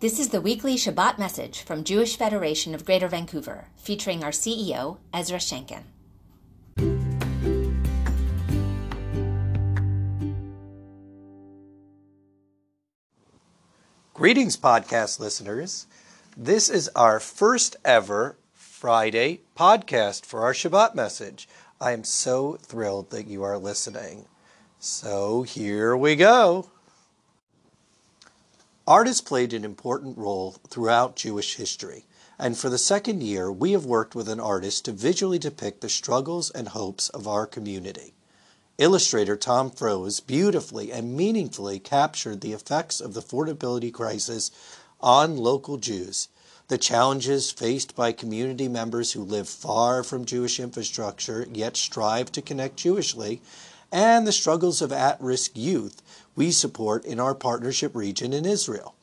This is the weekly Shabbat message from Jewish Federation of Greater Vancouver, featuring our CEO, Ezra Shanken. Greetings, podcast listeners. This is our first ever Friday podcast for our Shabbat message. I am so thrilled that you are listening. So here we go. Art has played an important role throughout Jewish history, and for the second year, we have worked with an artist to visually depict the struggles and hopes of our community. Illustrator Tom Froese beautifully and meaningfully captured the effects of the affordability crisis on local Jews, the challenges faced by community members who live far from Jewish infrastructure yet strive to connect Jewishly, and the struggles of at risk youth we support in our partnership region in Israel.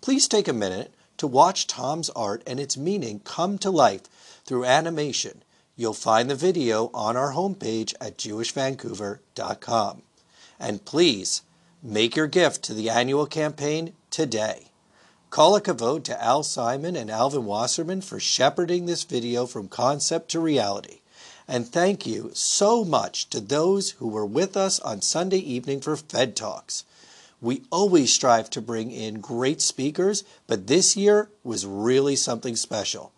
Please take a minute to watch Tom's art and its meaning come to life through animation. You'll find the video on our homepage at jewishvancouver.com. And please make your gift to the annual campaign today. Kol hakavod to Al Simon and Alvin Wasserman for shepherding this video from concept to reality. And thank you so much to those who were with us on Sunday evening for Fed Talks. We always strive to bring in great speakers, but this year was really something special.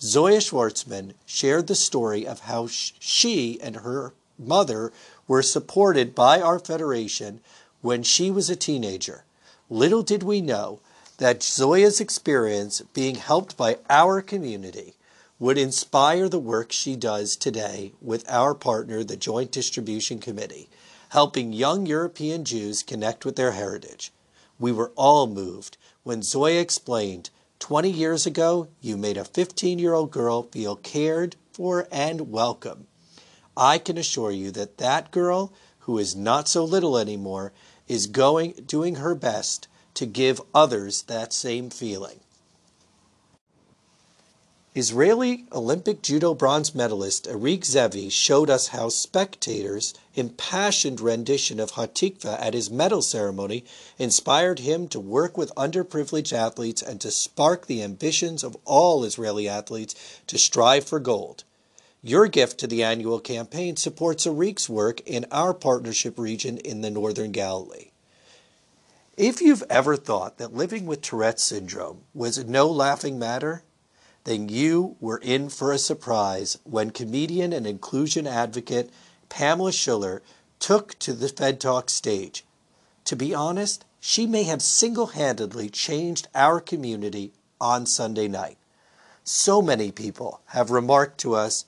Zoya Schwartzman shared the story of how she and her mother were supported by our federation when she was a teenager. Little did we know that Zoya's experience being helped by our community would inspire the work she does today with our partner, the Joint Distribution Committee, helping young European Jews connect with their heritage. We were all moved when Zoya explained 20 years ago, you made a 15 year old girl feel cared for and welcome. I can assure you that that girl, who is not so little anymore, is going, doing her best to give others that same feeling. Israeli Olympic judo bronze medalist Arik Ze'evi showed us how spectators' impassioned rendition of Hatikva at his medal ceremony inspired him to work with underprivileged athletes and to spark the ambitions of all Israeli athletes to strive for gold. Your gift to the annual campaign supports Arik's work in our partnership region in the Northern Galilee. If you've ever thought that living with Tourette's syndrome was no laughing matter, then you were in for a surprise when comedian and inclusion advocate Pamela Schuller took to the Fed Talk stage. To be honest, she may have single handedly changed our community on Sunday night. So many people have remarked to us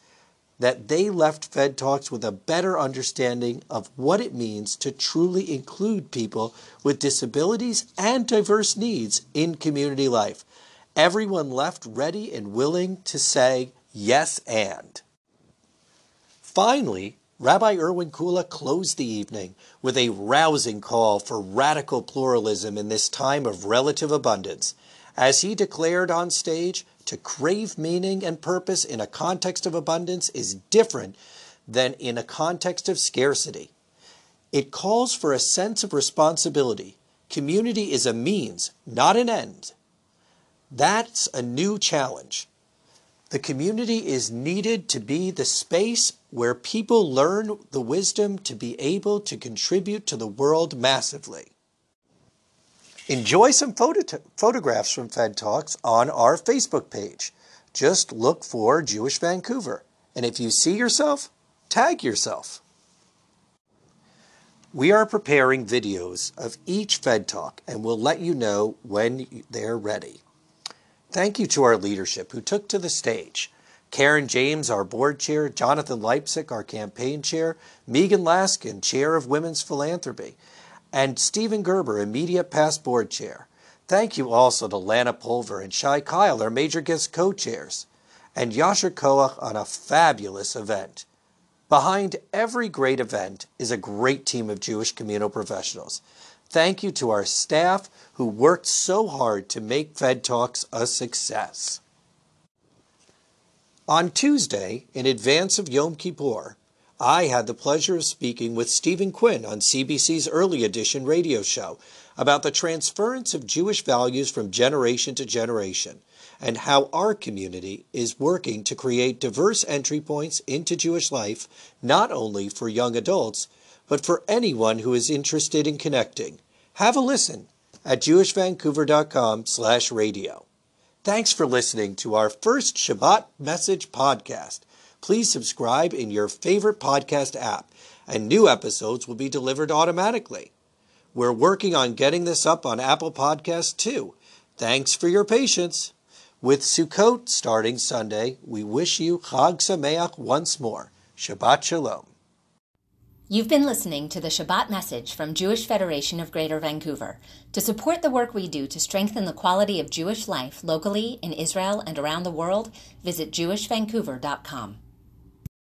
that they left Fed Talks with a better understanding of what it means to truly include people with disabilities and diverse needs in community life. Everyone left ready and willing to say yes and. Finally, Rabbi Irwin Kula closed the evening with a rousing call for radical pluralism in this time of relative abundance. As he declared on stage, to crave meaning and purpose in a context of abundance is different than in a context of scarcity. It calls for a sense of responsibility. Community is a means, not an end. That's a new challenge. The community is needed to be the space where people learn the wisdom to be able to contribute to the world massively. Enjoy some photo- photographs from Fed Talks on our Facebook page. Just look for Jewish Vancouver. And if you see yourself, tag yourself. We are preparing videos of each Fed Talk and we'll let you know when they're ready. Thank you to our leadership who took to the stage. Karen James, our board chair, Jonathan Leipzig, our campaign chair, Megan Laskin, chair of Women's Philanthropy, and Stephen Gerber, immediate past board chair. Thank you also to Lana Pulver and Shai Kyle, our major guest co-chairs, and Yasher Koach on a fabulous event. Behind every great event is a great team of Jewish communal professionals. Thank you to our staff who worked so hard to make Fed Talks a success. On Tuesday, in advance of Yom Kippur, I had the pleasure of speaking with Stephen Quinn on CBC's early edition radio show about the transference of Jewish values from generation to generation and how our community is working to create diverse entry points into Jewish life, not only for young adults, but for anyone who is interested in connecting. Have a listen at jewishvancouver.com slash radio. Thanks for listening to our first Shabbat Message podcast. Please subscribe in your favorite podcast app, and new episodes will be delivered automatically. We're working on getting this up on Apple Podcasts too. Thanks for your patience. With Sukkot starting Sunday, we wish you Chag Sameach once more. Shabbat Shalom. You've been listening to the Shabbat message from Jewish Federation of Greater Vancouver. To support the work we do to strengthen the quality of Jewish life locally in Israel and around the world, visit jewishvancouver.com.